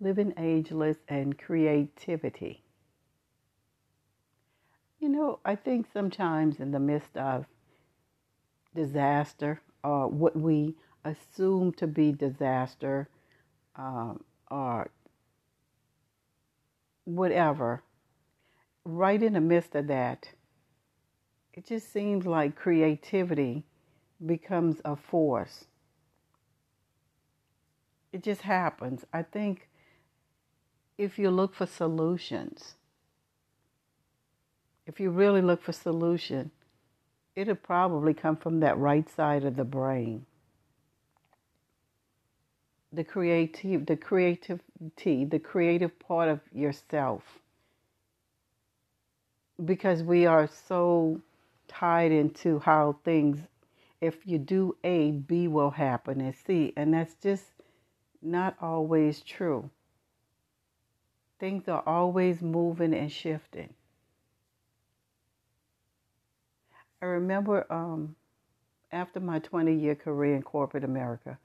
living ageless and creativity. You know, I think sometimes in the midst of disaster or what we assume to be disaster um, or whatever, right in the midst of that, it just seems like creativity becomes a force. It just happens. I think if you look for solutions, if you really look for solution, it'll probably come from that right side of the brain. The creative, the creativity, the creative part of yourself. Because we are so tied into how things, if you do A, B will happen, and C, and that's just not always true. Things are always moving and shifting. I remember um, after my 20 year career in corporate America,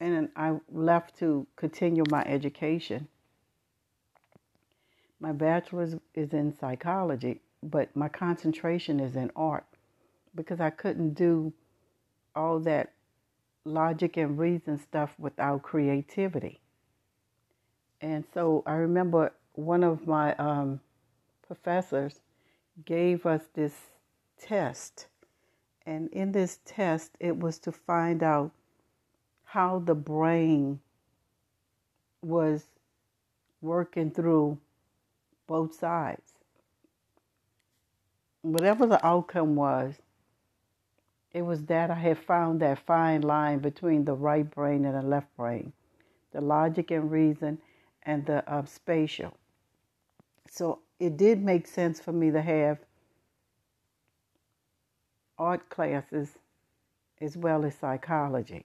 and I left to continue my education. My bachelor's is in psychology, but my concentration is in art because I couldn't do all that logic and reason stuff without creativity. And so I remember one of my um, professors gave us this test. And in this test, it was to find out how the brain was working through both sides. Whatever the outcome was, it was that I had found that fine line between the right brain and the left brain, the logic and reason, and the uh, spatial. So it did make sense for me to have art classes as well as psychology.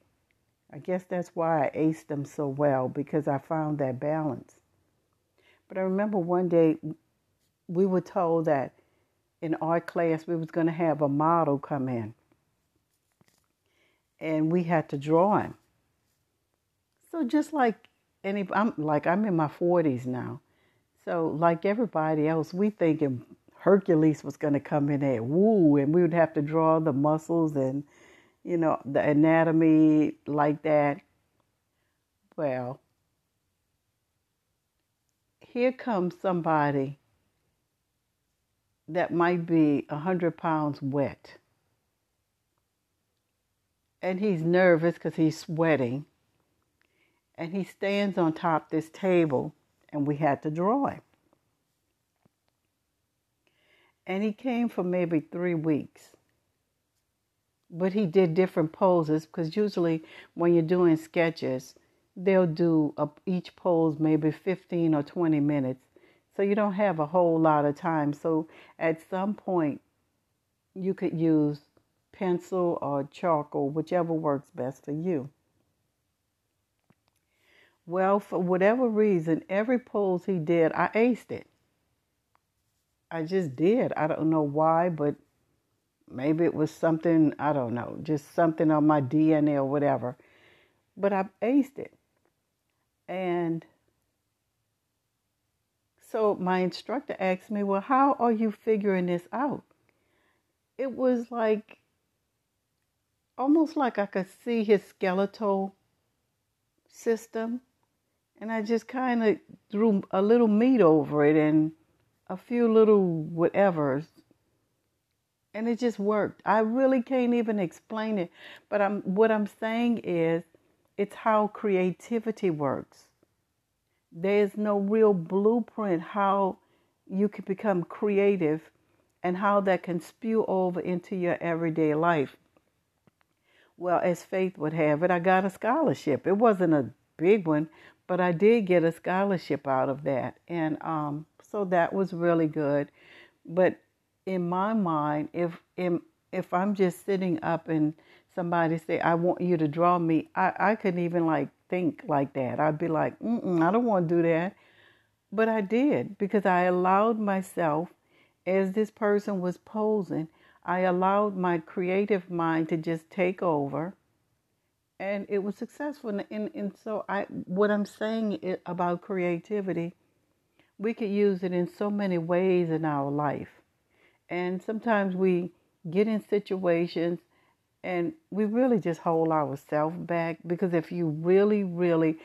I guess that's why I aced them so well because I found that balance. But I remember one day we were told that in art class we was going to have a model come in and we had to draw him. So just like any, I'm like I'm in my 40s now, so like everybody else, we thinking Hercules was going to come in there, woo, and we would have to draw the muscles and you know the anatomy like that. Well, here comes somebody that might be a hundred pounds wet and he's nervous because he's sweating. And he stands on top this table, and we had to draw him. And he came for maybe three weeks. But he did different poses because usually when you're doing sketches, they'll do a, each pose maybe 15 or 20 minutes. So you don't have a whole lot of time. So at some point, you could use pencil or charcoal, whichever works best for you. Well, for whatever reason, every pose he did, I aced it. I just did. I don't know why, but maybe it was something, I don't know, just something on my DNA or whatever. But I aced it. And so my instructor asked me, Well, how are you figuring this out? It was like almost like I could see his skeletal system. And I just kind of threw a little meat over it and a few little whatevers. And it just worked. I really can't even explain it. But I'm, what I'm saying is, it's how creativity works. There's no real blueprint how you can become creative and how that can spew over into your everyday life. Well, as Faith would have it, I got a scholarship. It wasn't a big one, but I did get a scholarship out of that. And um, so that was really good. But in my mind, if if I'm just sitting up and somebody say, "I want you to draw me," I I couldn't even like think like that. I'd be like, I don't want to do that. But I did because I allowed myself, as this person was posing, I allowed my creative mind to just take over and it was successful. And, and, and so I, what I'm saying about creativity, we could use it in so many ways in our life. And sometimes we get in situations and we really just hold ourselves back because if you really, really,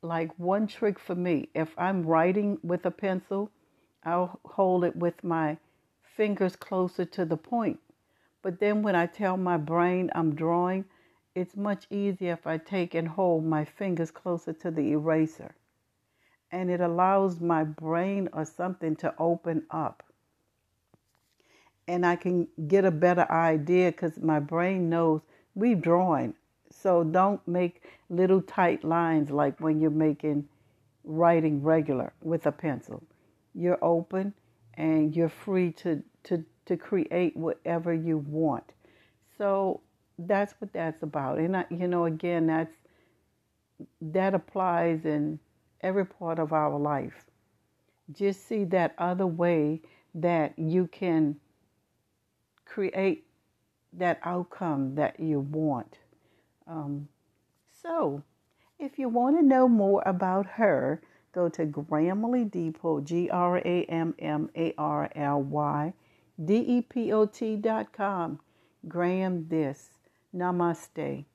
like one trick for me, if I'm writing with a pencil, I'll hold it with my fingers closer to the point. But then when I tell my brain I'm drawing, it's much easier if I take and hold my fingers closer to the eraser. And it allows my brain or something to open up. And I can get a better idea because my brain knows we're drawing. So don't make little tight lines like when you're making writing regular with a pencil. You're open and you're free to, to, to create whatever you want. So that's what that's about. And I, you know, again, that's that applies in every part of our life. Just see that other way that you can create that outcome that you want. Um, so, if you want to know more about her, go to Grammarly Depot, G R A M M A R L Y D E P O T dot com. Graham this. Namaste.